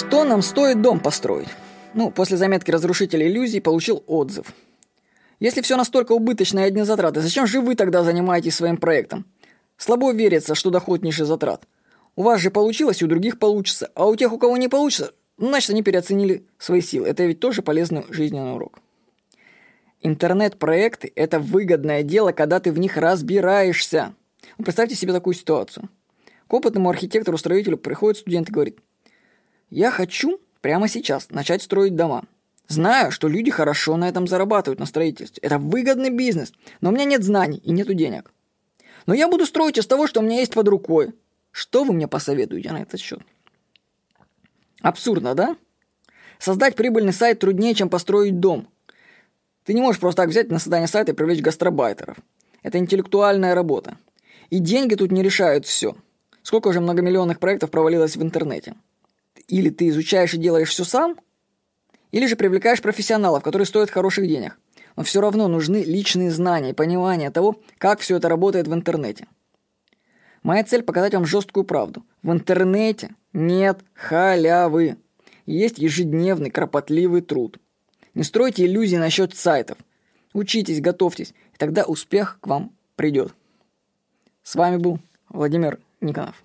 Что нам стоит дом построить? Ну, после заметки разрушителя иллюзий получил отзыв. Если все настолько убыточно и одни затраты, зачем же вы тогда занимаетесь своим проектом? Слабо верится, что доход ниже затрат. У вас же получилось, у других получится, а у тех, у кого не получится, значит, они переоценили свои силы. Это ведь тоже полезный жизненный урок. Интернет-проекты – это выгодное дело, когда ты в них разбираешься. Представьте себе такую ситуацию. К опытному архитектору-строителю приходит студент и говорит, «Я хочу прямо сейчас начать строить дома. Знаю, что люди хорошо на этом зарабатывают, на строительстве. Это выгодный бизнес, но у меня нет знаний и нету денег. Но я буду строить из того, что у меня есть под рукой. Что вы мне посоветуете на этот счет? Абсурдно, да? Создать прибыльный сайт труднее, чем построить дом. Ты не можешь просто так взять на создание сайта и привлечь гастробайтеров. Это интеллектуальная работа. И деньги тут не решают все. Сколько уже многомиллионных проектов провалилось в интернете? Или ты изучаешь и делаешь все сам, или же привлекаешь профессионалов, которые стоят хороших денег. Но все равно нужны личные знания и понимание того, как все это работает в интернете. Моя цель показать вам жесткую правду. В интернете нет халявы. Есть ежедневный кропотливый труд. Не стройте иллюзии насчет сайтов. Учитесь, готовьтесь, и тогда успех к вам придет. С вами был Владимир Никонов.